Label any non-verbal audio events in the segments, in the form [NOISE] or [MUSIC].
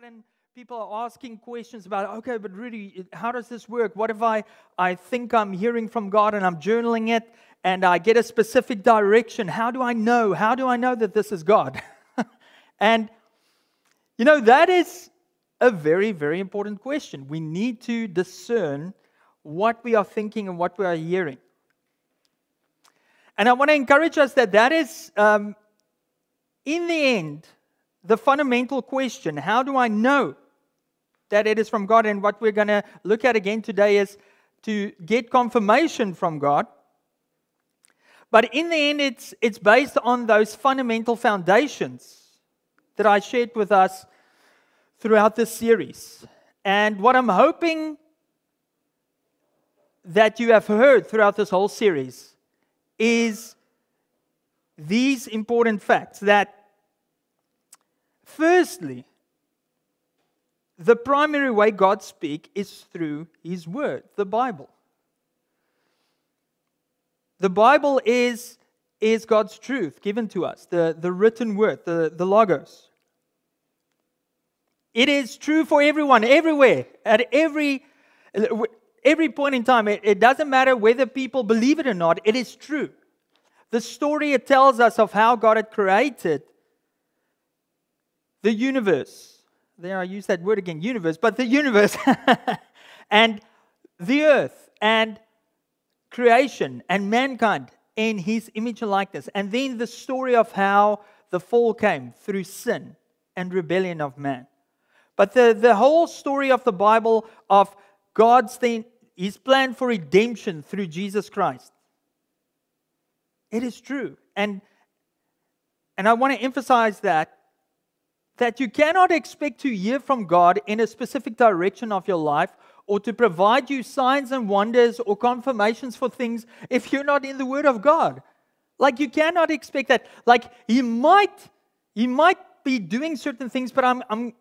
sudden people are asking questions about, okay, but really, how does this work? What if I, I think I'm hearing from God and I'm journaling it and I get a specific direction? How do I know? How do I know that this is God? [LAUGHS] and, you know, that is a very, very important question. We need to discern what we are thinking and what we are hearing. And I want to encourage us that that is, um, in the end, the fundamental question how do I know that it is from God? And what we're going to look at again today is to get confirmation from God. But in the end, it's, it's based on those fundamental foundations that I shared with us throughout this series. And what I'm hoping that you have heard throughout this whole series is these important facts that Firstly, the primary way God speaks is through His Word, the Bible. The Bible is, is God's truth given to us, the, the written word, the, the Logos. It is true for everyone, everywhere, at every, every point in time. It, it doesn't matter whether people believe it or not, it is true. The story it tells us of how God had created the universe. There, I use that word again, universe, but the universe [LAUGHS] and the earth and creation and mankind in his image and likeness. And then the story of how the fall came through sin and rebellion of man. But the, the whole story of the Bible of God's thing, his plan for redemption through Jesus Christ. It is true. And, and I want to emphasize that that you cannot expect to hear from God in a specific direction of your life or to provide you signs and wonders or confirmations for things if you're not in the Word of God. Like you cannot expect that. Like he might, he might be doing certain things, but I'm, I'm,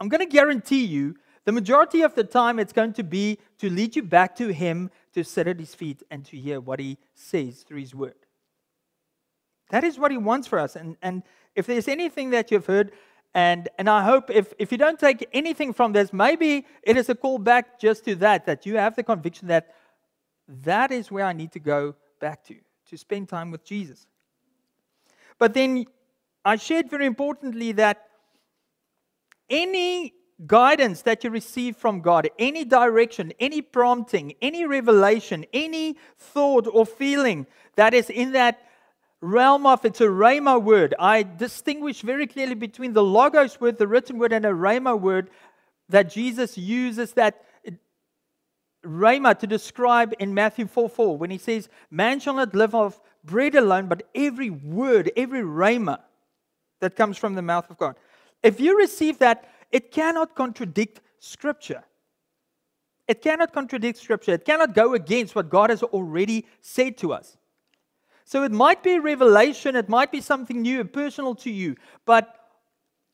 I'm going to guarantee you the majority of the time it's going to be to lead you back to Him, to sit at His feet, and to hear what He says through His Word. That is what He wants for us. And, and if there's anything that you've heard and, and I hope if, if you don't take anything from this, maybe it is a call back just to that, that you have the conviction that that is where I need to go back to, to spend time with Jesus. But then I shared very importantly that any guidance that you receive from God, any direction, any prompting, any revelation, any thought or feeling that is in that realm of it's a rhema word. I distinguish very clearly between the logos word, the written word, and a rhema word that Jesus uses that rhema to describe in Matthew 4 4 when he says, Man shall not live off bread alone, but every word, every rhema that comes from the mouth of God. If you receive that, it cannot contradict Scripture. It cannot contradict Scripture. It cannot go against what God has already said to us. So it might be a revelation, it might be something new and personal to you, but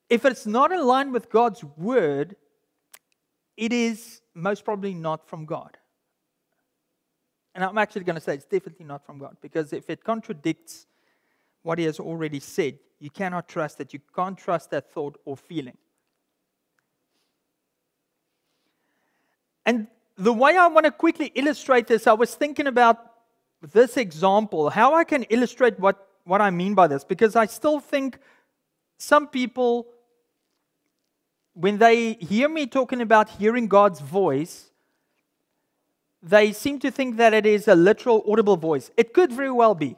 if it's not in line with God's word, it is most probably not from God. And I'm actually going to say it's definitely not from God because if it contradicts what He has already said, you cannot trust it. You can't trust that thought or feeling. And the way I want to quickly illustrate this, I was thinking about this example, how I can illustrate what, what I mean by this, because I still think some people, when they hear me talking about hearing God's voice, they seem to think that it is a literal audible voice. It could very well be.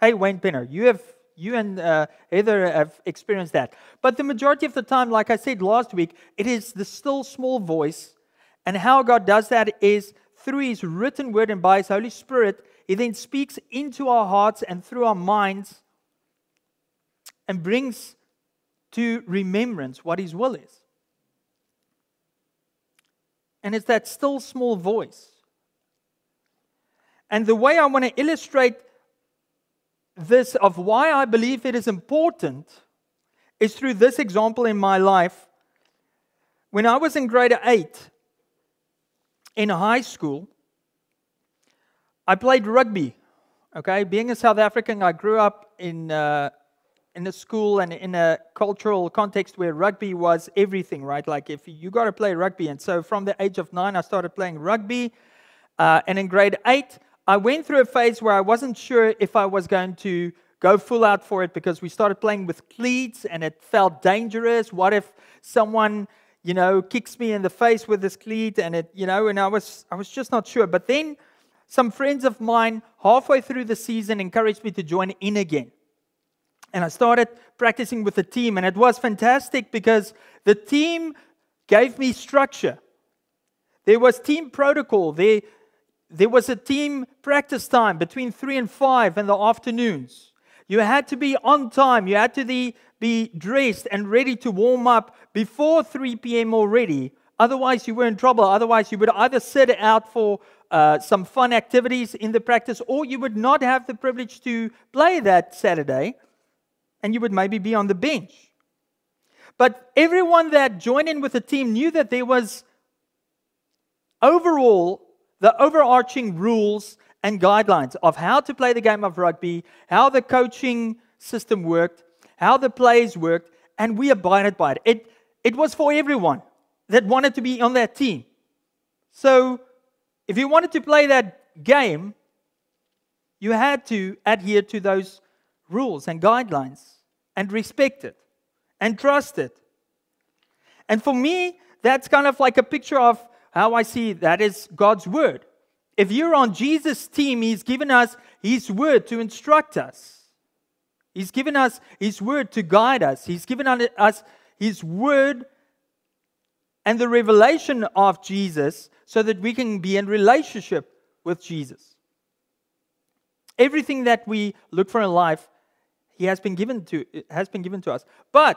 Hey, Wayne Penner, you have you and uh, Heather have experienced that. But the majority of the time, like I said last week, it is the still small voice. And how God does that is through His written word and by His Holy Spirit, he then speaks into our hearts and through our minds and brings to remembrance what His will is. And it's that still small voice. And the way I want to illustrate this of why I believe it is important is through this example in my life. When I was in grade 8 in high school, I played rugby. Okay, being a South African, I grew up in uh, in a school and in a cultural context where rugby was everything, right? Like if you got to play rugby. And so from the age of nine, I started playing rugby. Uh, and in grade eight, I went through a phase where I wasn't sure if I was going to go full out for it because we started playing with cleats and it felt dangerous. What if someone, you know, kicks me in the face with this cleat and it, you know, and I was I was just not sure. But then some friends of mine halfway through the season encouraged me to join in again. And I started practicing with the team, and it was fantastic because the team gave me structure. There was team protocol. There, there was a team practice time between 3 and 5 in the afternoons. You had to be on time. You had to be, be dressed and ready to warm up before 3 p.m. already. Otherwise, you were in trouble. Otherwise, you would either sit out for uh, some fun activities in the practice or you would not have the privilege to play that Saturday and you would maybe be on the bench. But everyone that joined in with the team knew that there was overall the overarching rules and guidelines of how to play the game of rugby, how the coaching system worked, how the plays worked, and we abided by it. It, it was for everyone that wanted to be on that team. So, if you wanted to play that game, you had to adhere to those rules and guidelines and respect it and trust it. And for me, that's kind of like a picture of how I see that is God's word. If you're on Jesus' team, He's given us His word to instruct us. He's given us His word to guide us. He's given us His word and the revelation of Jesus so that we can be in relationship with Jesus. Everything that we look for in life he has been given to has been given to us. But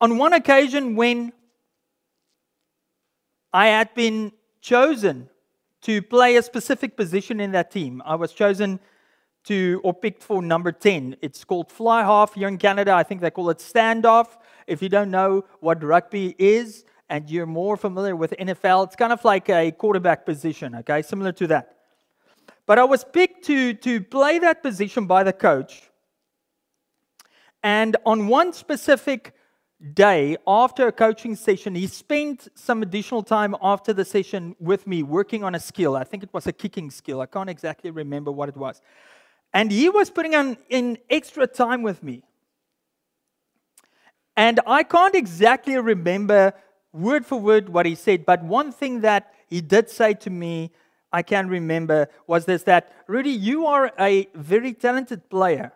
on one occasion when I had been chosen to play a specific position in that team, I was chosen to or picked for number 10. It's called fly half here in Canada. I think they call it standoff. If you don't know what rugby is and you're more familiar with NFL, it's kind of like a quarterback position, okay? Similar to that. But I was picked to, to play that position by the coach. And on one specific day after a coaching session, he spent some additional time after the session with me working on a skill. I think it was a kicking skill. I can't exactly remember what it was. And he was putting on in extra time with me. And I can't exactly remember word for word what he said, but one thing that he did say to me I can remember was this that, Rudy, you are a very talented player.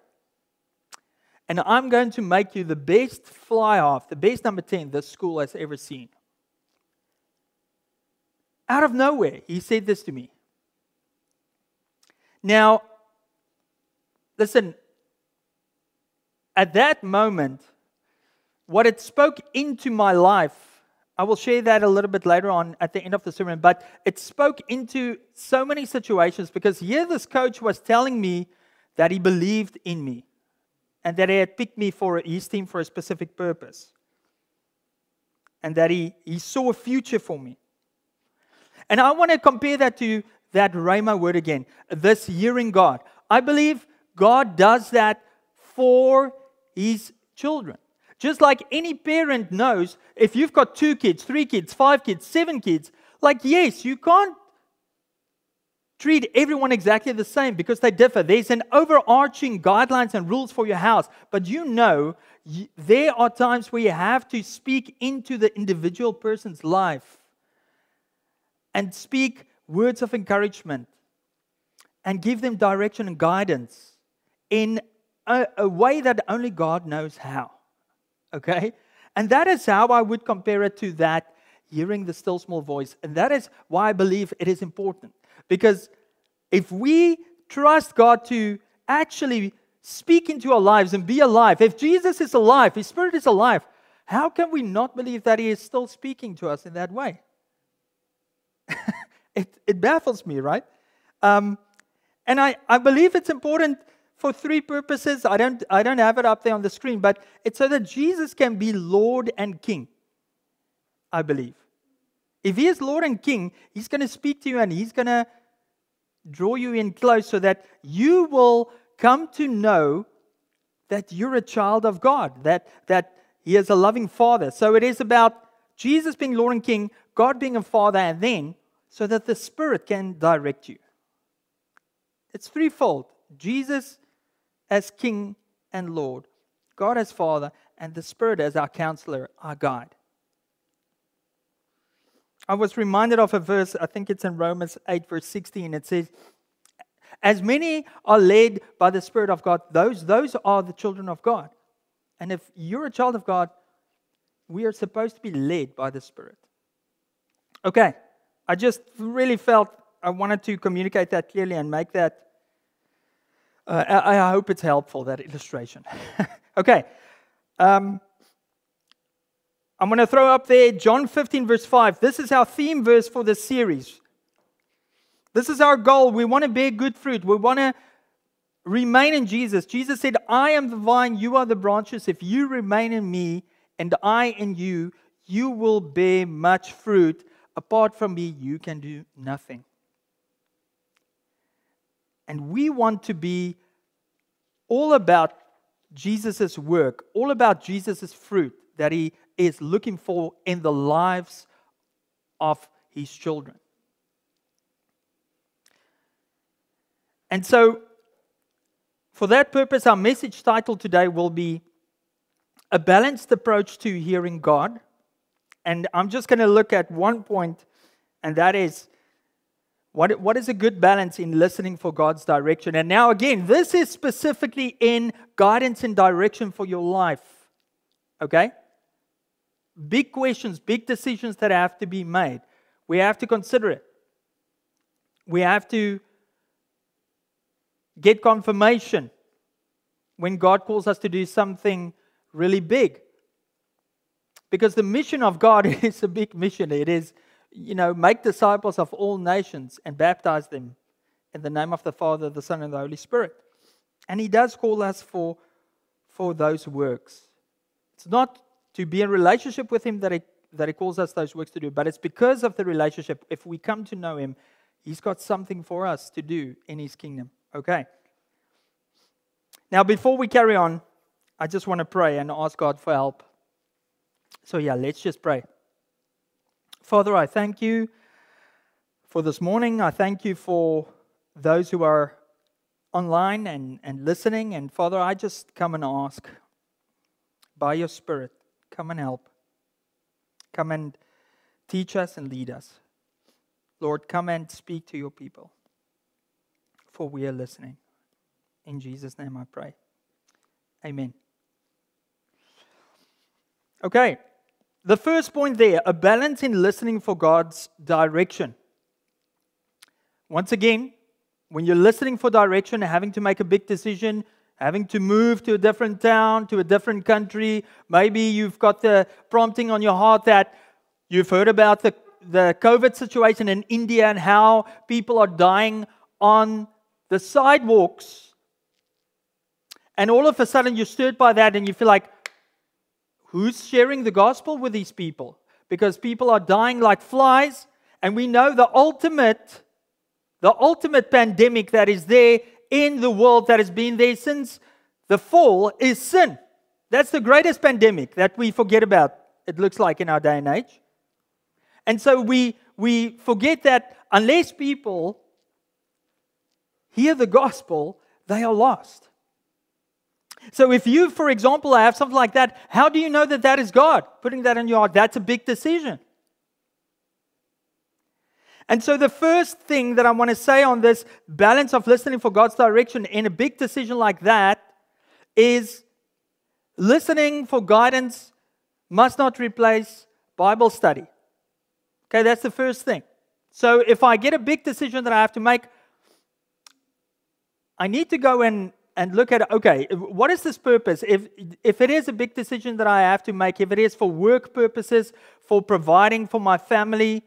And I'm going to make you the best fly half, the best number 10 this school has ever seen. Out of nowhere, he said this to me. Now, listen, at that moment, what it spoke into my life I will share that a little bit later on at the end of the sermon, but it spoke into so many situations because here this coach was telling me that he believed in me and that he had picked me for his team for a specific purpose and that he, he saw a future for me. And I want to compare that to that Rhema word again, this hearing God. I believe God does that for his children. Just like any parent knows, if you've got two kids, three kids, five kids, seven kids, like, yes, you can't treat everyone exactly the same because they differ. There's an overarching guidelines and rules for your house, but you know there are times where you have to speak into the individual person's life and speak words of encouragement and give them direction and guidance in a, a way that only God knows how okay? And that is how I would compare it to that hearing the still small voice. And that is why I believe it is important. Because if we trust God to actually speak into our lives and be alive, if Jesus is alive, His Spirit is alive, how can we not believe that He is still speaking to us in that way? [LAUGHS] it, it baffles me, right? Um, and I, I believe it's important for three purposes. I don't, I don't have it up there on the screen, but it's so that Jesus can be Lord and King, I believe. If He is Lord and King, He's going to speak to you and He's going to draw you in close so that you will come to know that you're a child of God, that, that He is a loving Father. So it is about Jesus being Lord and King, God being a Father, and then so that the Spirit can direct you. It's threefold Jesus as King and Lord, God as Father, and the Spirit as our counselor, our guide. I was reminded of a verse, I think it's in Romans 8, verse 16. It says, As many are led by the Spirit of God, those, those are the children of God. And if you're a child of God, we are supposed to be led by the Spirit. Okay, I just really felt I wanted to communicate that clearly and make that. Uh, I, I, hope it's helpful, that illustration. [LAUGHS] okay. Um, I'm going to throw up there John 15, verse 5. This is our theme verse for this series. This is our goal. We want to bear good fruit. We want to remain in Jesus. Jesus said, I am the vine, you are the branches. If you remain in me and I in you, you will bear much fruit. Apart from me, you can do nothing. And we want to be all about Jesus' work, all about Jesus' fruit that he is looking for in the lives of his children. And so, for that purpose, our message title today will be A Balanced Approach to Hearing God. And I'm just going to look at one point, and that is what, what is a good balance in listening for God's direction? And now, again, this is specifically in guidance and direction for your life. Okay? Big questions, big decisions that have to be made. We have to consider it. We have to get confirmation when God calls us to do something really big. Because the mission of God [LAUGHS] is a big mission. It is, you know, make disciples of all nations and baptize them in the name of the Father, the Son, and the Holy Spirit. And He does call us for, for those works. It's not to be in relationship with Him that He, that he calls us those works to do. But it's because of the relationship, if we come to know Him, He's got something for us to do in His kingdom. Okay. Now, before we carry on, I just want to pray and ask God for help. So, yeah, let's just pray. Father, I thank you for this morning. I thank you for those who are online and, and listening. And Father, I just come and ask by your Spirit Come and help. Come and teach us and lead us. Lord, come and speak to your people, for we are listening. In Jesus' name I pray. Amen. Okay, the first point there a balance in listening for God's direction. Once again, when you're listening for direction and having to make a big decision, having to move to a different town, to a different country. Maybe you've got the prompting on your heart that you've heard about the, the COVID situation in India and how people are dying on the sidewalks. And all of a sudden you're stirred by that and you feel like, who's sharing the gospel with these people? Because people are dying like flies, and we know the ultimate, the ultimate pandemic that is there in the world that has been there since the fall is sin. That's the greatest pandemic that we forget about, it looks like, in our day and age. And so we, we forget that unless people hear the gospel, they are lost. So if you, for example, have something like that, how do you know that that is God? Putting that in your heart, that's a big decision. And so, the first thing that I want to say on this balance of listening for God's direction in a big decision like that is listening for guidance must not replace Bible study. Okay, that's the first thing. So, if I get a big decision that I have to make, I need to go and, and look at okay, what is this purpose? If, if it is a big decision that I have to make, if it is for work purposes, for providing for my family,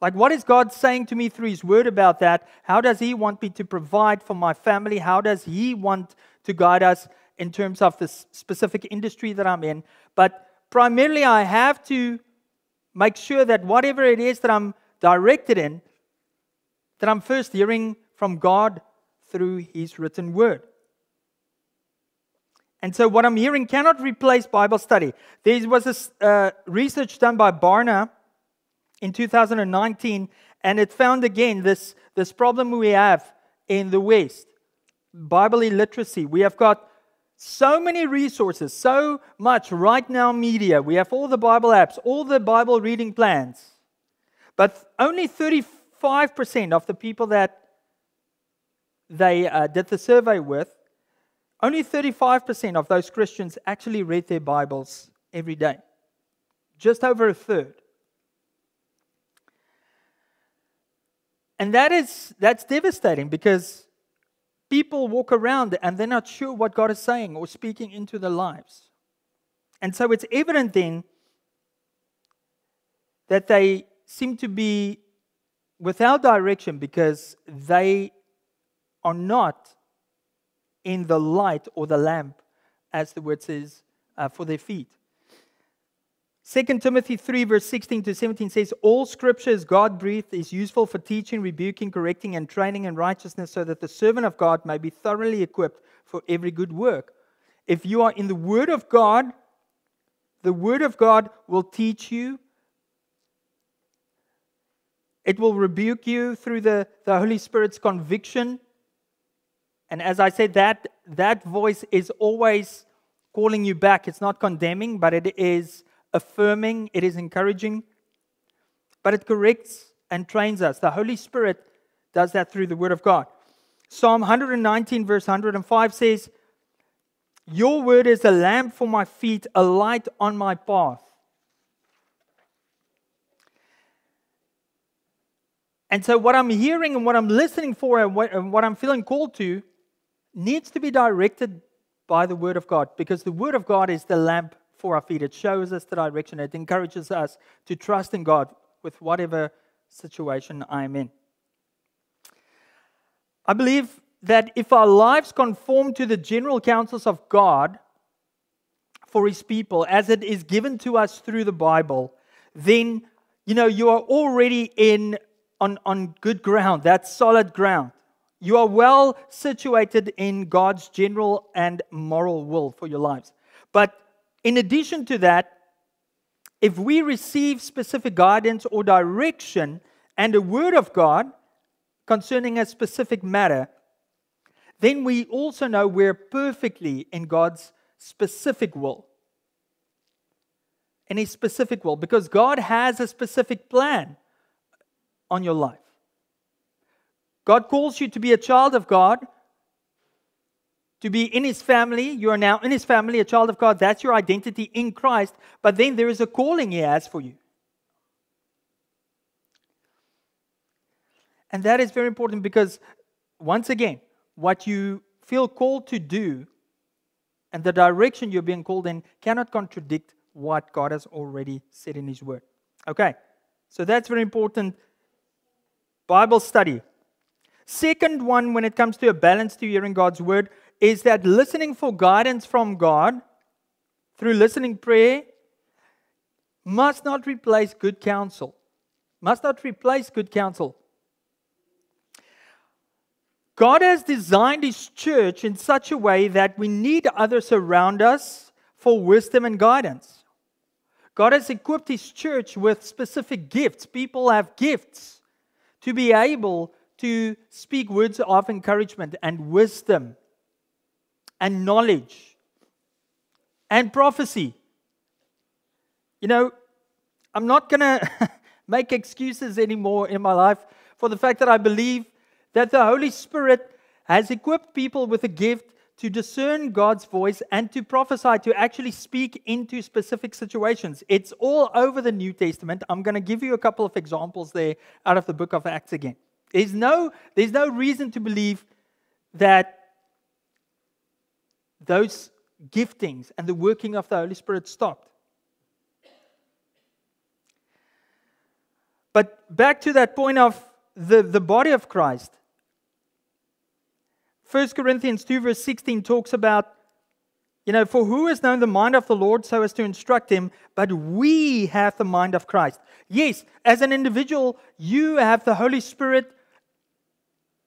like, what is God saying to me through His Word about that? How does He want me to provide for my family? How does He want to guide us in terms of the specific industry that I'm in? But primarily, I have to make sure that whatever it is that I'm directed in, that I'm first hearing from God through His written Word. And so, what I'm hearing cannot replace Bible study. There was a uh, research done by Barna in 2019, and it found again this, this problem we have in the West Bible illiteracy. We have got so many resources, so much right now media. We have all the Bible apps, all the Bible reading plans. But only 35% of the people that they uh, did the survey with, only 35% of those Christians actually read their Bibles every day. Just over a third. And that is that's devastating because people walk around and they're not sure what God is saying or speaking into their lives. And so it's evident then that they seem to be without direction because they are not in the light or the lamp, as the word says, uh, for their feet. 2 Timothy 3, verse 16 to 17 says, All scripture is God breathed, is useful for teaching, rebuking, correcting, and training in righteousness, so that the servant of God may be thoroughly equipped for every good work. If you are in the Word of God, the Word of God will teach you. It will rebuke you through the, the Holy Spirit's conviction. And as I said, that, that voice is always calling you back. It's not condemning, but it is affirming, it is encouraging, but it corrects and trains us. The Holy Spirit does that through the Word of God. Psalm 119, verse 105 says, Your word is a lamp for my feet, a light on my path. And so, what I'm hearing and what I'm listening for and what, and what I'm feeling called to needs to be directed by the Word of God because the Word of God is the lamp for our feet. It shows us the direction. It encourages us to trust in God with whatever situation I'm in. I believe that if our lives conform to the general counsels of God for his people, as it is given to us through the Bible, then you know you are already in on, on good ground. That's solid ground. You are well situated in God's general and moral will for your lives. But in addition to that, if we receive specific guidance or direction and a word of God concerning a specific matter, then we also know we're perfectly in God's specific will. In His specific will, because God has a specific plan on your life. God calls you to be a child of God to be in his family. You are now in his family, a child of God. That's your identity in Christ. But then there is a calling he has for you. And that is very important because, once again, what you feel called to do and the direction you're being called in cannot contradict what God has already said in His Word. Okay, so that's very important. Bible study. Second one, when it comes to a balance to hearing God's Word, is that listening for guidance from God through listening prayer must not replace good counsel. Must not replace good counsel. God has designed His church in such a way that we need others around us for wisdom and guidance. God has equipped His church with specific gifts. People have gifts to be able to speak words of encouragement and wisdom and knowledge and prophecy. You know, I'm not going to [LAUGHS] make excuses anymore in my life for the fact that I believe that the Holy Spirit has equipped people with a gift to discern God's voice and to prophesy, to actually speak into specific situations. It's all over the New Testament. I'm going to give you a couple of examples there out of the book of Acts again. There's no, there's no reason to believe that those giftings and the working of the Holy Spirit stopped. But back to that point of the, the body of Christ. 1 Corinthians 2, verse 16 talks about, you know, for who has known the mind of the Lord so as to instruct him, but we have the mind of Christ. Yes, as an individual, you have the Holy Spirit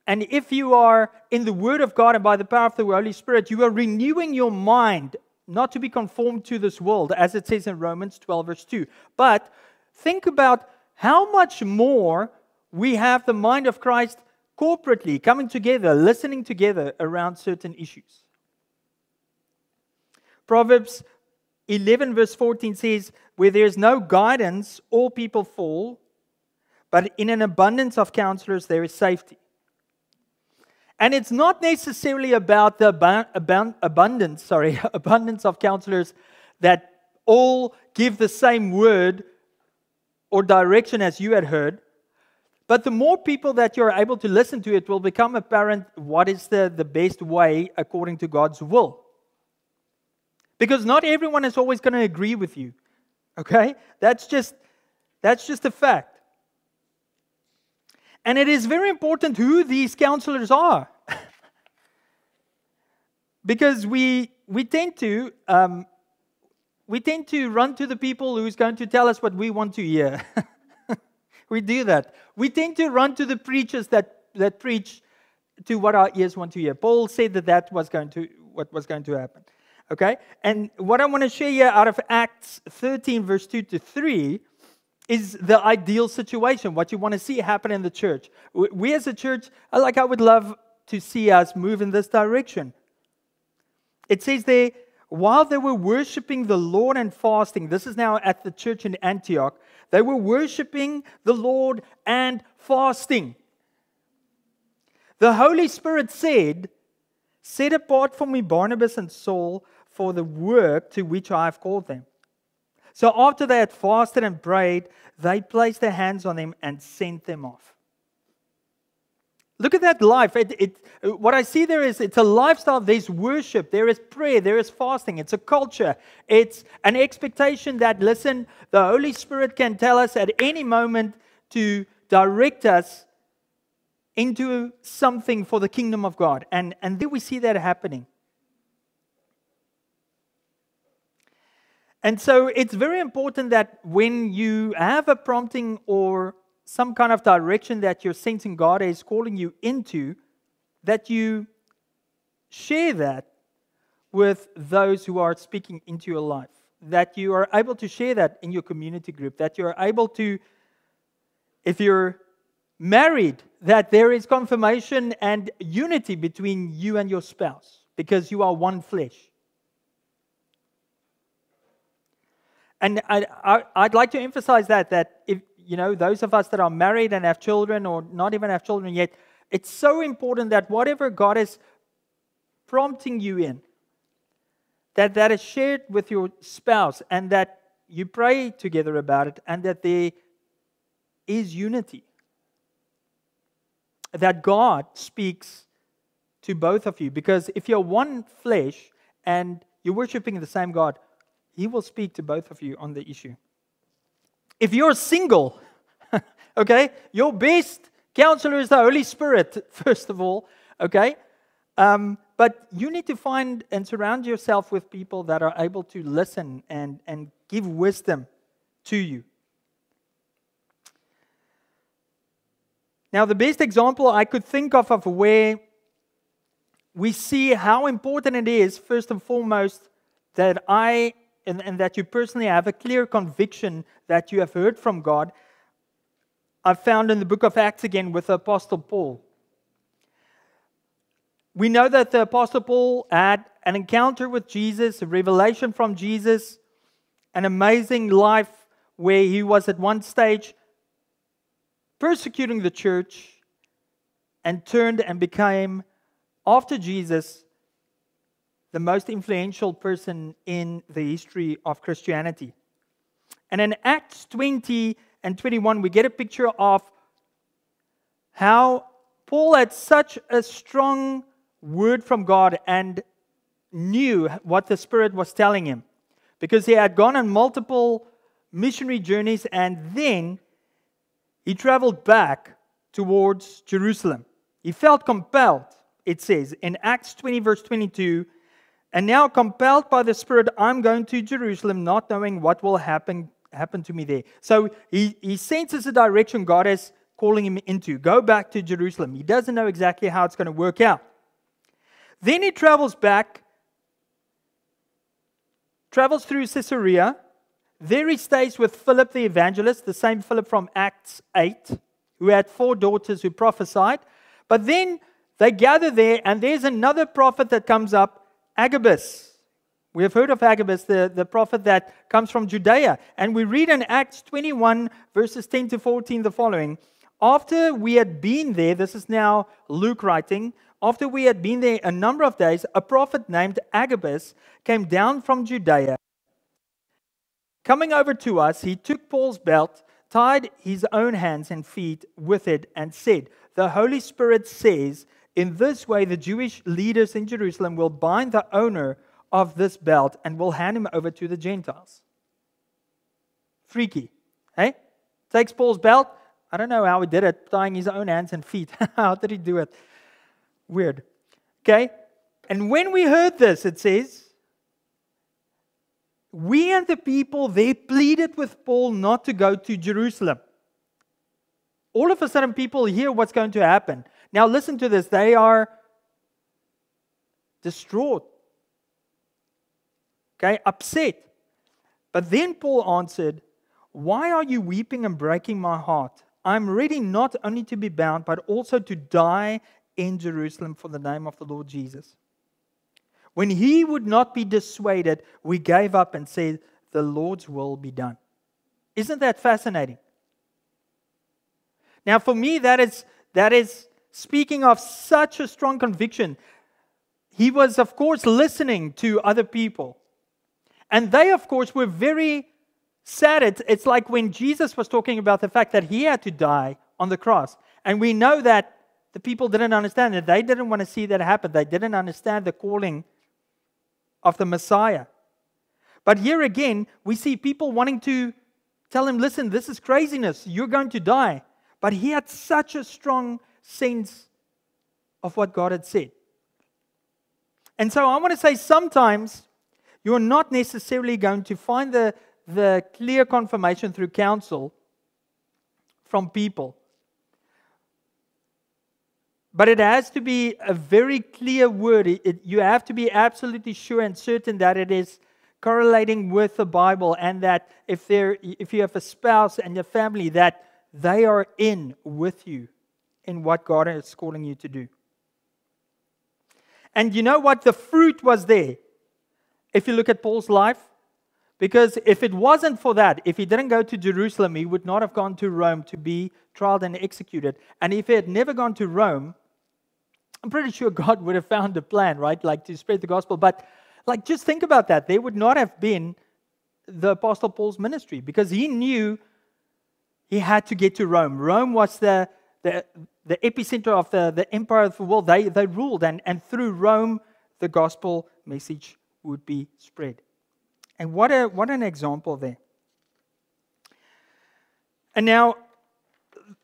And if you are in the Word of God and by the power of the Holy Spirit, you are renewing your mind not to be conformed to this world, as it says in Romans 12, verse 2. But think about how much more we have the mind of Christ corporately coming together, listening together around certain issues. Proverbs 11, verse 14 says, Where there is no guidance, all people fall, but in an abundance of counselors, there is safety. And it's not necessarily about the abundance, sorry, [LAUGHS] abundance of counselors that all give the same word or direction as you had heard. But the more people that you're able to listen to, it will become apparent what is the, the best way according to God's will. Because not everyone is always going to agree with you. Okay? That's just that's just a fact. And it is very important who these counselors are. [LAUGHS] because we, we, tend to, um, we tend to run to the people who's going to tell us what we want to hear. [LAUGHS] we do that. We tend to run to the preachers that, that preach to what our ears want to hear. Paul said that that was going to, what was going to happen. Okay? And what I want to share here out of Acts 13, verse 2 to 3, is the ideal situation, what you want to see happen in the church. We as a church, like I would love to see us move in this direction. It says there, while they were worshiping the Lord and fasting, this is now at the church in Antioch, they were worshiping the Lord and fasting. The Holy Spirit said, Set apart for me Barnabas and Saul for the work to which I have called them. So after they had fasted and prayed, they placed their hands on them and sent them off. Look at that life. It, it, what I see there is it's a lifestyle. There's worship, there is prayer, there is fasting. It's a culture. It's an expectation that, listen, the Holy Spirit can tell us at any moment to direct us into something for the kingdom of God. And, and then we see that happening. And so it's very important that when you have a prompting or some kind of direction that you're sensing God is calling you into, that you share that with those who are speaking into your life. That you are able to share that in your community group. That you're able to, if you're married, that there is confirmation and unity between you and your spouse because you are one flesh. And I, I, would like to emphasize that, that if, you know, those of us that are married and have children or not even have children yet, it's so important that whatever God is prompting you in, that that is shared with your spouse and that you pray together about it and that there is unity. That God speaks to both of you. Because if you're one flesh and you're worshiping the same God, he will speak to both of you on the issue. If you're single, [LAUGHS] okay, your best counselor is the Holy Spirit, [LAUGHS] first of all, okay? Um, but you need to find and surround yourself with people that are able to listen and, and give wisdom to you. Now, the best example I could think of of where we see how important it is, first and foremost, that I and, and that you personally have a clear conviction that you have heard from God, I found in the book of Acts again with the Apostle Paul. We know that the Apostle Paul had an encounter with Jesus, a revelation from Jesus, an amazing life where he was at one stage persecuting the church and turned and became, after Jesus, the most influential person in the history of Christianity. And in Acts 20 and 21, we get a picture of how Paul had such a strong word from God and knew what the Spirit was telling him because he had gone on multiple missionary journeys and then he traveled back towards Jerusalem. He felt compelled, it says in Acts 20, verse 22 and now, compelled by the Spirit, I'm going to Jerusalem, not knowing what will happen, happen to me there. So he, he senses the direction God is calling him into. Go back to Jerusalem. He doesn't know exactly how it's going to work out. Then he travels back, travels through Caesarea. There he stays with Philip the evangelist, the same Philip from Acts 8, who had four daughters who prophesied. But then they gather there, and there's another prophet that comes up, Agabus. We have heard of Agabus, the, the prophet that comes from Judea. And we read in Acts 21, verses 10 to 14, the following After we had been there, this is now Luke writing, after we had been there a number of days, a prophet named Agabus came down from Judea. Coming over to us, he took Paul's belt, tied his own hands and feet with it, and said, The Holy Spirit says, In this way, the Jewish leaders in Jerusalem will bind the owner of this belt and will hand him over to the Gentiles. Freaky. Hey? Takes Paul's belt. I don't know how he did it, tying his own hands and feet. [LAUGHS] how did he do it? Weird. Okay? And when we heard this, it says, we and the people they pleaded with Paul not to go to Jerusalem. All of a sudden, people hear what's going to happen. Now, listen to this. They are distraught okay, upset. But then Paul answered, Why are you weeping and breaking my heart? I'm ready not only to be bound, but also to die in Jerusalem for the name of the Lord Jesus. When he would not be dissuaded, we gave up and said, The Lord's will be done. Isn't that fascinating? Now, for me, that is, that is speaking of such a strong conviction. He was, of course, listening to other people. And they, of course, were very sad. It's, it's like when Jesus was talking about the fact that he had to die on the cross. And we know that the people didn't understand it. They didn't want to see that happen. They didn't understand the calling of the Messiah. But here again, we see people wanting to tell him, listen, this is craziness. You're going to die. But he had such a strong sense of what God had said. And so I want to say sometimes you're not necessarily going to find the, the clear confirmation through counsel from people. But it has to be a very clear word. It, it, you have to be absolutely sure and certain that it is correlating with the Bible and that if, there, if you have a spouse and a family, that they are in with you in what God is calling you to do. And you know what? The fruit was there if you look at Paul's life. Because if it wasn't for that, if he didn't go to Jerusalem, he would not have gone to Rome to be tried and executed. And if he had never gone to Rome, I'm pretty sure God would have found a plan, right? Like to spread the gospel. But like just think about that. There would not have been the Apostle Paul's ministry because he knew he had to get to Rome. Rome was the, the, the epicenter of the, the empire of the world. They, they ruled, and, and through Rome, the gospel message would be spread. And what, a, what an example there. And now,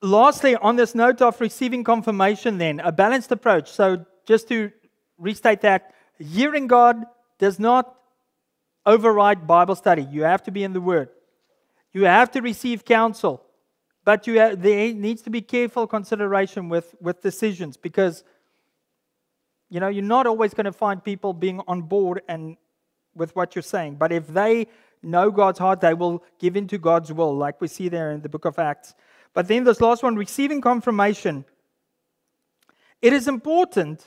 lastly, on this note of receiving confirmation, then, a balanced approach. So, just to restate that, hearing God does not override Bible study. You have to be in the Word. You have to receive counsel. But you have, there needs to be careful consideration with, with decisions because you know, you're not always going to find people being on board and with what you're saying. But if they know God's heart, they will give into God's will, like we see there in the book of Acts. But then this last one, receiving confirmation. It is important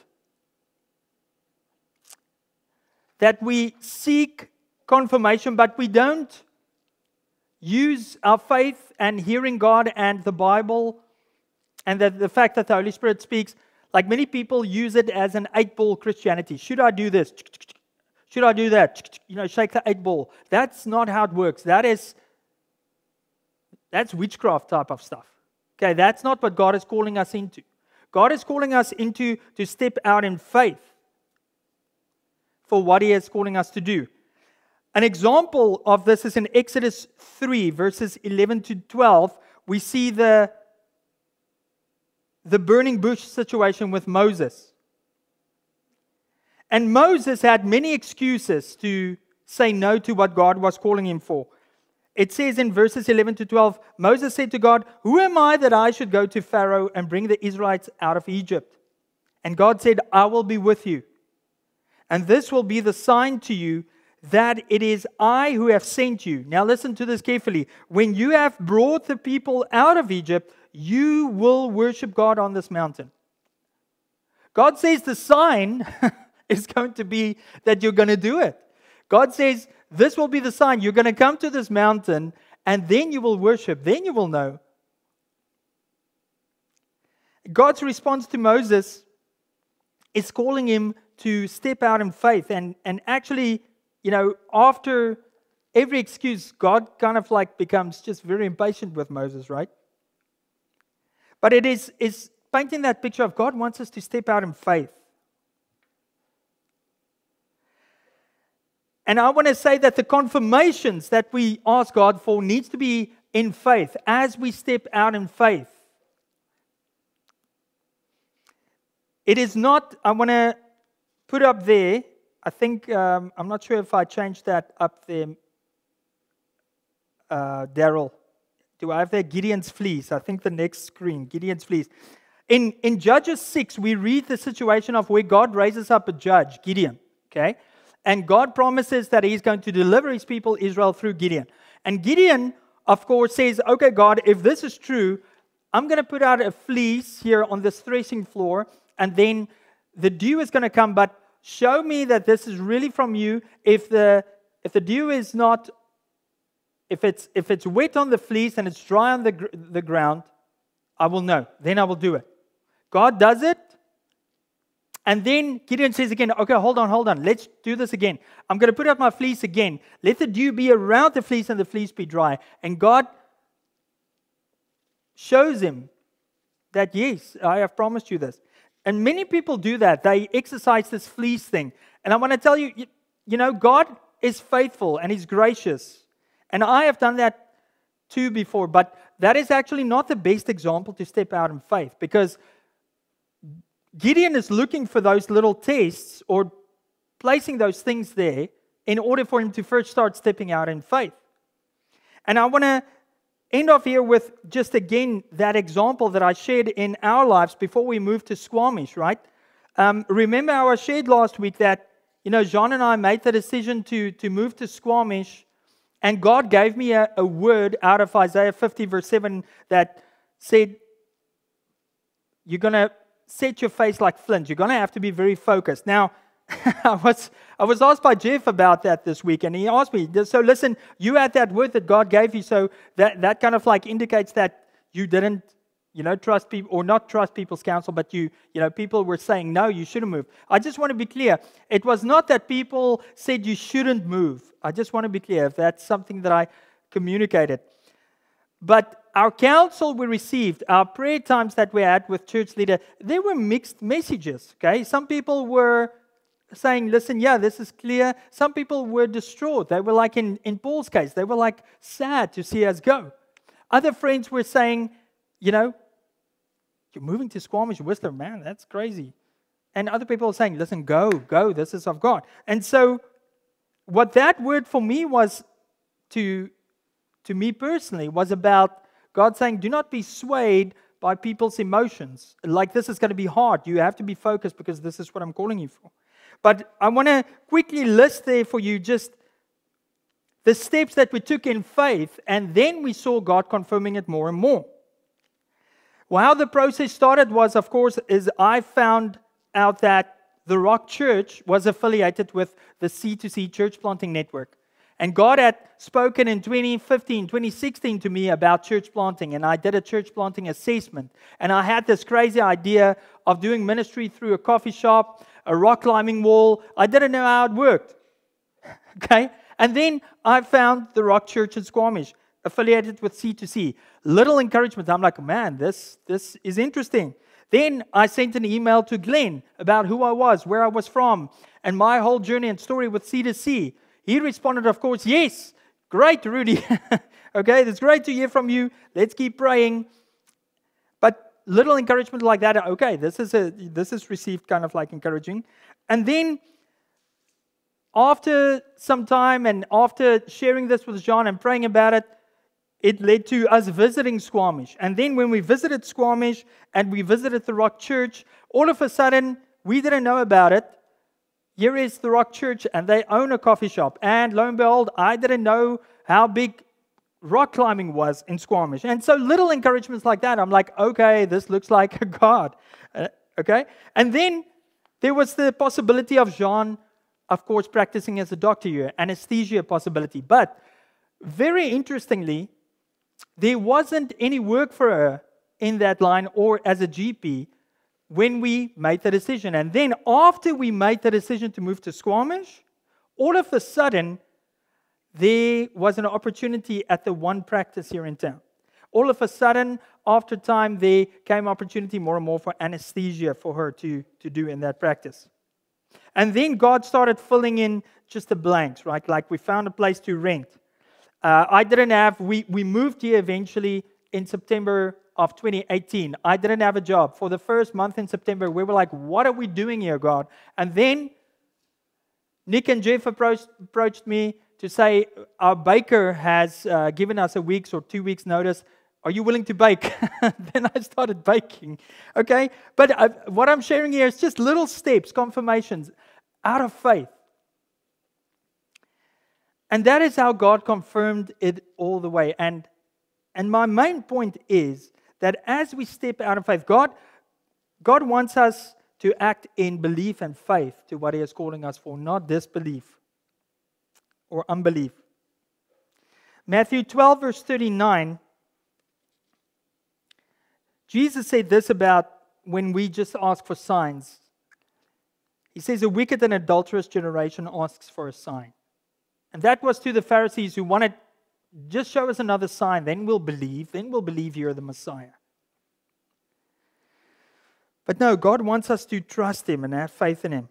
that we seek confirmation, but we don't use our faith and hearing God and the Bible and the, the fact that the Holy Spirit speaks like many people use it as an eight ball Christianity. Should I do this? Should I do that? You know, shake the eight ball. That's not how it works. That is that's witchcraft type of stuff. Okay, that's not what God is calling us into. God is calling us into to step out in faith for what He is calling us to do. An example of this is in Exodus 3, verses 11 to 12. We see the the burning bush situation with Moses. And Moses had many excuses to say no to what God was calling him for. it says in verses 11 to 12 Moses said to God, Who am I that I should go to Pharaoh and bring the Israelites out of Egypt? And God said, I will be with you. And this will be the sign to you that it is I who have sent you. Now, listen to this carefully. When you have brought the people out of Egypt, you will worship God on this mountain. God says the sign [LAUGHS] is going to be that you're going to do it. God says, This will be the sign. You're going to come to this mountain, and then you will worship. Then you will know. God's response to Moses is calling him to step out in faith. And, and actually, you know, after every excuse, God kind of like becomes just very impatient with Moses, right? But it is, is painting that picture of God wants us to step out in faith. And I want to say that the confirmations that we ask God for needs to be in faith as we step out in faith. It is not, I want to put up there, I think, um, I'm not sure if I changed that up there, uh, Daryl. Do I have there Gideon's fleece? I think the next screen, Gideon's fleece. In, in Judges 6, we read the situation of where God raises up a judge, Gideon. Okay? And God promises that He's going to deliver His people, Israel, through Gideon. And Gideon, of course, says, Okay, God, if this is true, I'm going to put out a fleece here on this threshing floor, and then the dew is going to come, but show me that this is really from you. If the, if the dew is not, if it's, if it's wet on the fleece and it's dry on the, the ground, I will know. Then I will do it. God does it. And then Gideon says again, okay, hold on, hold on. Let's do this again. I'm going to put out my fleece again. Let the dew be around the fleece and the fleece be dry. And God shows him that, yes, I have promised you this. And many people do that. They exercise this fleece thing. And I want to tell you, you, know, God is faithful and He's gracious. And I have done that too before. But that is actually not the best example to step out in faith because Gideon is looking for those little tests or placing those things there in order for him to first start stepping out in faith. And I want to end off here with just again that example that I shared in our lives before we moved to Squamish, right? Um, remember, I shared last week that, you know, John and I made the decision to, to move to Squamish, and God gave me a, a word out of Isaiah 50, verse 7, that said, You're going to set your face like flint. You're going to have to be very focused. Now, [LAUGHS] I was I was asked by Jeff about that this week, and he asked me, so listen, you had that word that God gave you, so that, that kind of like indicates that you didn't, you know, trust people or not trust people's counsel, but you, you know, people were saying, no, you shouldn't move. I just want to be clear. It was not that people said you shouldn't move. I just want to be clear if that's something that I communicated. But our counsel we received, our prayer times that we had with church leader, they were mixed messages. Okay, some people were saying, listen, yeah, this is clear. Some people were distraught. They were like in, in Paul's case, they were like sad to see us go. Other friends were saying, you know, you're moving to Squamish Whistler, man, that's crazy. And other people are saying, listen, go, go, this is of God. And so, what that word for me was to, to me personally, was about God saying, do not be swayed by people's emotions. Like this is going to be hard. You have to be focused because this is what I'm calling you for. But I want to quickly list there for you just the steps that we took in faith, and then we saw God confirming it more and more. Well, how the process started was, of course, is I found out that the Rock Church was affiliated with the C2C Church Planting Network. And God had spoken in 2015, 2016 to me about church planting, and I did a church planting assessment. And I had this crazy idea of doing ministry through a coffee shop, a rock climbing wall. I didn't know how it worked. [LAUGHS] okay? And then I found the Rock Church in Squamish, affiliated with C2C. Little encouragement. I'm like, man, this, this is interesting. Then I sent an email to Glenn about who I was, where I was from, and my whole journey and story with C2C. He responded, of course, yes, great, Rudy. [LAUGHS] okay, it's great to hear from you. Let's keep praying. Little encouragement like that, okay, this is a this is received kind of like encouraging. And then after some time and after sharing this with John and praying about it, it led to us visiting Squamish. And then when we visited Squamish and we visited the Rock Church, all of a sudden, we didn't know about it. Here is the Rock Church, and they own a coffee shop. And lo and behold, I didn't know how big rock climbing was in Squamish. And so little encouragements like that, I'm like, okay, this looks like a God. Uh, okay? And then there was the possibility of Jean, of course, practicing as a doctor here, anesthesia possibility. But very interestingly, there wasn't any work for her in that line or as a GP when we made the decision. And then after we made the decision to move to Squamish, all of a sudden, there was an opportunity at the one practice here in town. All of a sudden, after time, there came opportunity more and more for anesthesia for her to, to do in that practice. And then God started filling in just the blanks, right? Like we found a place to rent. Uh, I didn't have, we, we moved here eventually in September of 2018. I didn't have a job. For the first month in September, we were like, what are we doing here, God? And then Nick and Jeff approached, approached me to say, our baker has uh, given us a week's or two weeks' notice. Are you willing to bake? [LAUGHS] then I started baking. Okay? But I, what I'm sharing here is just little steps, confirmations out of faith. And that is how God confirmed it all the way. And, and my main point is that as we step out of faith, God, God wants us to act in belief and faith to what He is calling us for, not disbelief or unbelief. Matthew 12, verse 39, Jesus said this about when we just ask for signs. He says, A wicked and adulterous generation asks for a sign. And that was to the Pharisees who wanted, just show us another sign, then we'll believe, then we'll believe you're the Messiah. But no, God wants us to trust Him and have faith in Him.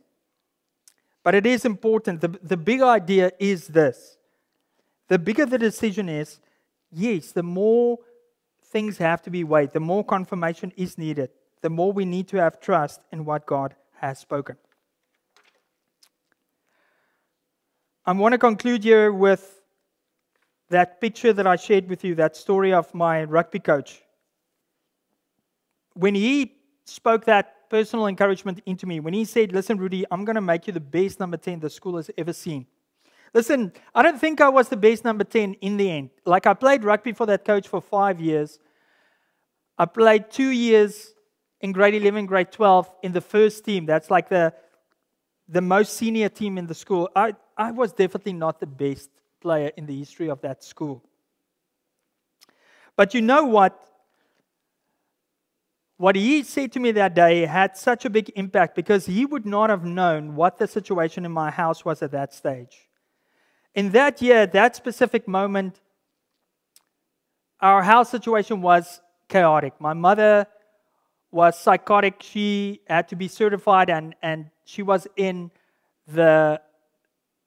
But it is important. The, the big idea is this the bigger the decision is, yes, the more things have to be weighed, the more confirmation is needed, the more we need to have trust in what God has spoken. I want to conclude here with that picture that I shared with you, that story of my rugby coach. When he spoke that personal encouragement into me, when he said, Listen, Rudy, I'm going to make you the best number 10 the school has ever seen. Listen, I don't think I was the best number 10 in the end. Like, I played rugby for that coach for five years. I played two years in grade 11, grade 12 in the first team. That's like the, the most senior team in the school. I, I was definitely not the best player in the history of that school. But you know what? What he said to me that day had such a big impact because he would not have known what the situation in my house was at that stage. In that year, that specific moment, our house situation was chaotic. My mother was psychotic. She had to be certified, and, and she was in the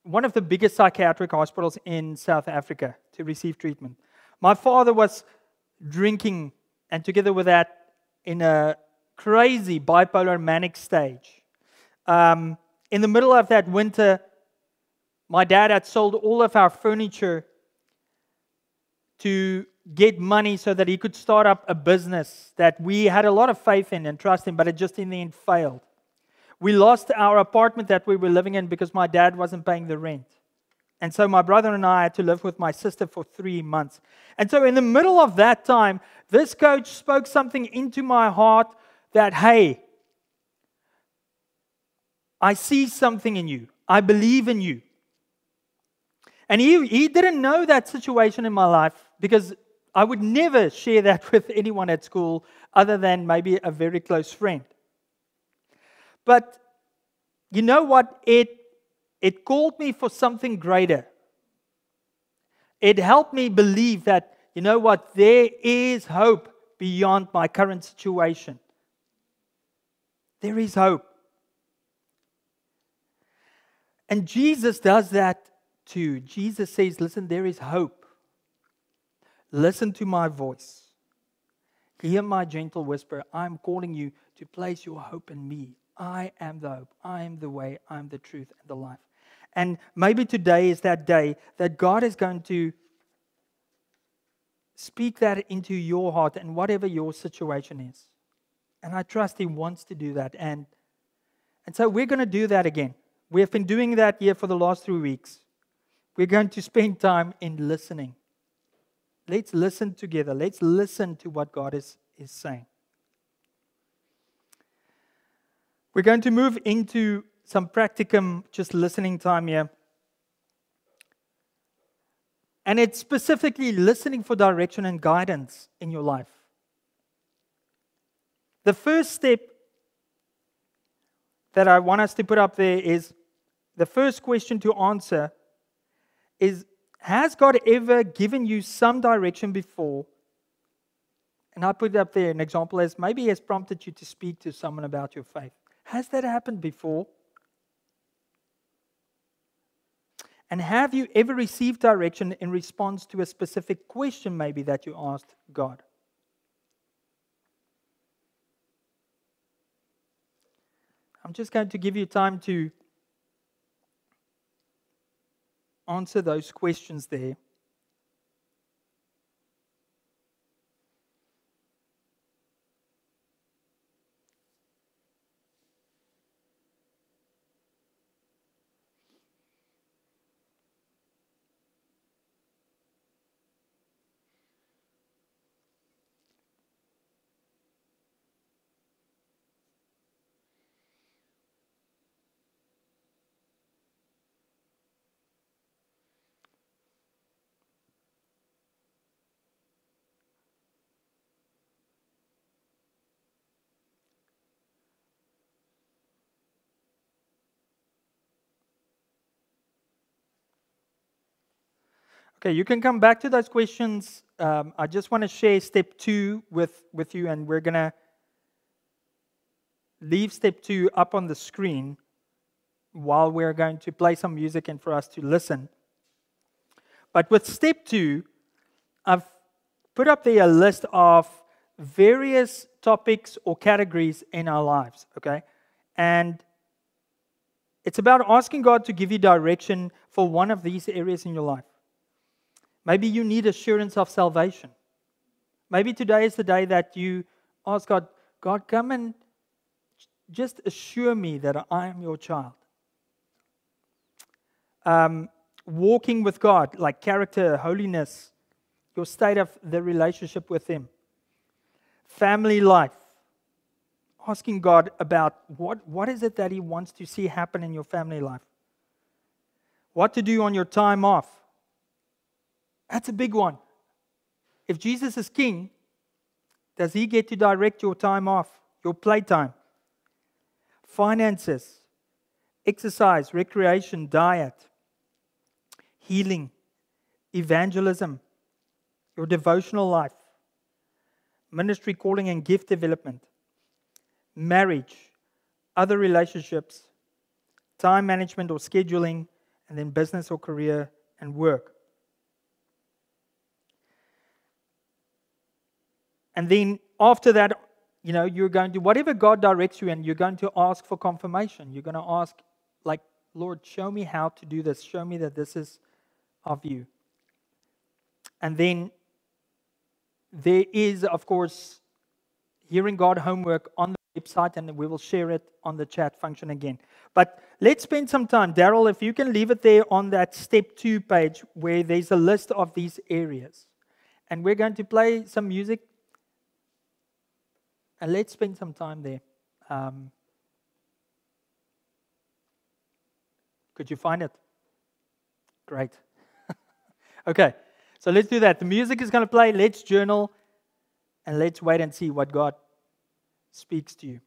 one of the biggest psychiatric hospitals in South Africa to receive treatment. My father was drinking, and together with that, in a crazy bipolar manic stage. Um, in the middle of that winter, my dad had sold all of our furniture to get money so that he could start up a business that we had a lot of faith in and trust in, but it just in the end failed. We lost our apartment that we were living in because my dad wasn't paying the rent. And so my brother and I had to live with my sister for three months. And so, in the middle of that time, this coach spoke something into my heart that, hey, I see something in you. I believe in you. And he, he didn't know that situation in my life because I would never share that [LAUGHS] with anyone at school other than maybe a very close friend. But you know what? It, it called me for something greater. It helped me believe that, you know what? There is hope beyond my current situation. There is hope. And Jesus does that too. Jesus says, Listen, there is hope. Listen to my voice. Hear my gentle whisper. I'm calling you to place your hope in me. I am the hope. I am the way. I am the truth and the life. And maybe today is that day that God is going to speak that into your heart and whatever your situation is. And I trust He wants to do that. And, and so we're going to do that again. We have been doing that here for the last three weeks. We're going to spend time in listening. Let's listen together. Let's listen to what God is, is saying. We're going to move into some practicum, just listening time here. And it's specifically listening for direction and guidance in your life. The first step that I want us to put up there is the first question to answer is Has God ever given you some direction before? And I put up there an example as maybe He has prompted you to speak to someone about your faith. Has that happened before? And have you ever received direction in response to a specific question, maybe that you asked God? I'm just going to give you time to answer those questions there. Okay, you can come back to those questions. Um, I just want to share step two with, with you, and we're going to leave step two up on the screen while we're going to play some music and for us to listen. But with step two, I've put up there a list of various topics or categories in our lives, okay? And it's about asking God to give you direction for one of these areas in your life. Maybe you need assurance of salvation. Maybe today is the day that you ask God, God, come and just assure me that I am your child. Um, walking with God, like character, holiness, your state of the relationship with Him. Family life, asking God about what, what is it that He wants to see happen in your family life. What to do on your time off that's a big one. If Jesus is king, does he get to direct your time off, your playtime? Finances, exercise, recreation, diet, healing, evangelism, your devotional life, ministry calling and gift development, marriage, other relationships, time management or scheduling, and then business or career and work. And then after that, you know, you're going to, whatever God directs you and you're going to ask for confirmation. You're going to ask, like, Lord, show me how to do this. Show me that this is of you. And then there is, of course, hearing God homework on the website, and we will share it on the chat function again. But let's spend some time. Daryl, if you can leave it there on that step two page where there's a list of these areas. And we're going to play some music and let's spend some time there. Um, could you find it? Great. [LAUGHS] okay, so let's do that. The music is going to play. Let's journal and let's wait and see what God speaks to you.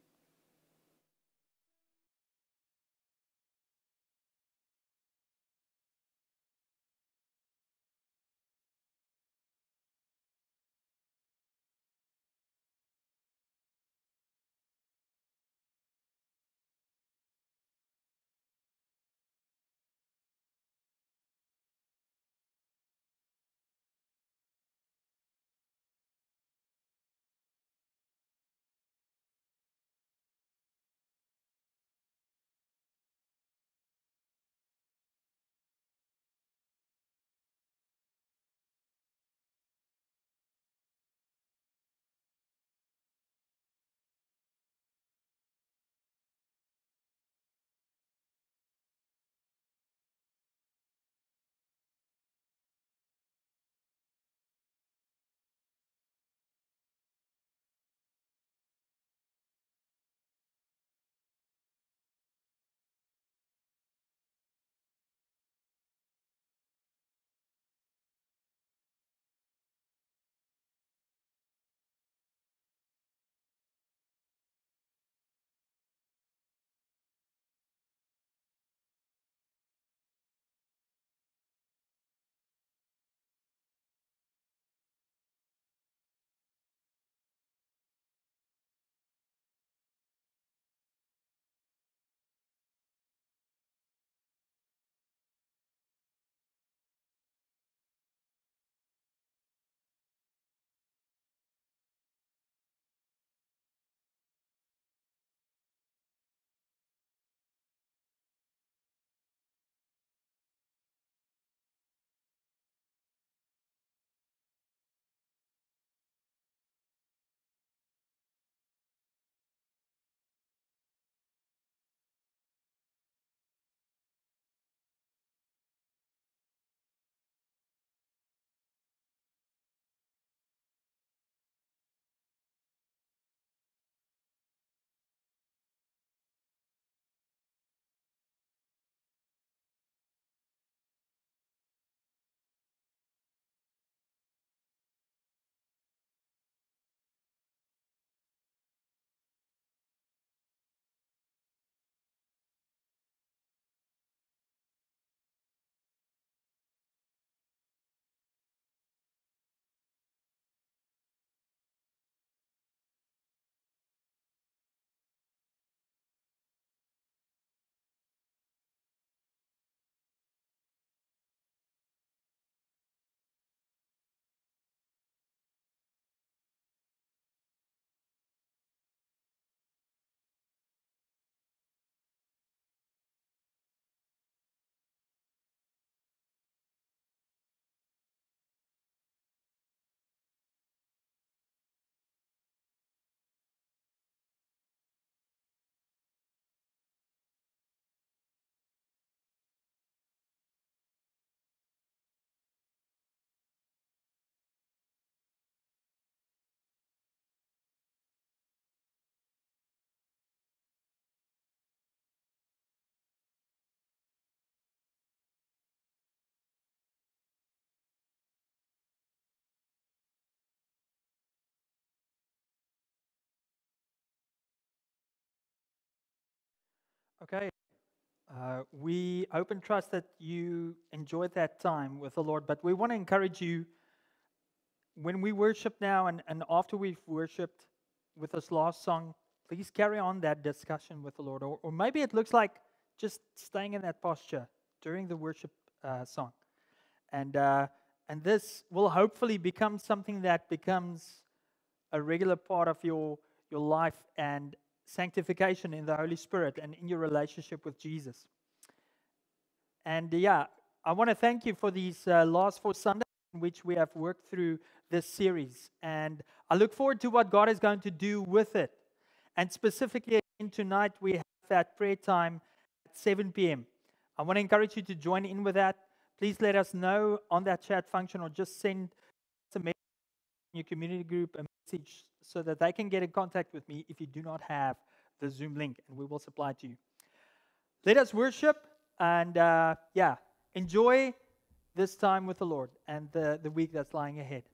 Uh, we hope and trust that you enjoyed that time with the Lord, but we want to encourage you when we worship now and, and after we've worshiped with this last song, please carry on that discussion with the Lord. Or, or maybe it looks like just staying in that posture during the worship uh, song. And, uh, and this will hopefully become something that becomes a regular part of your, your life and sanctification in the Holy Spirit and in your relationship with Jesus. And yeah, I want to thank you for these uh, last four Sundays in which we have worked through this series. And I look forward to what God is going to do with it. And specifically, tonight we have that prayer time at 7 p.m. I want to encourage you to join in with that. Please let us know on that chat function or just send your community group a message so that they can get in contact with me if you do not have the Zoom link, and we will supply to you. Let us worship and, uh, yeah, enjoy this time with the Lord and the, the week that's lying ahead.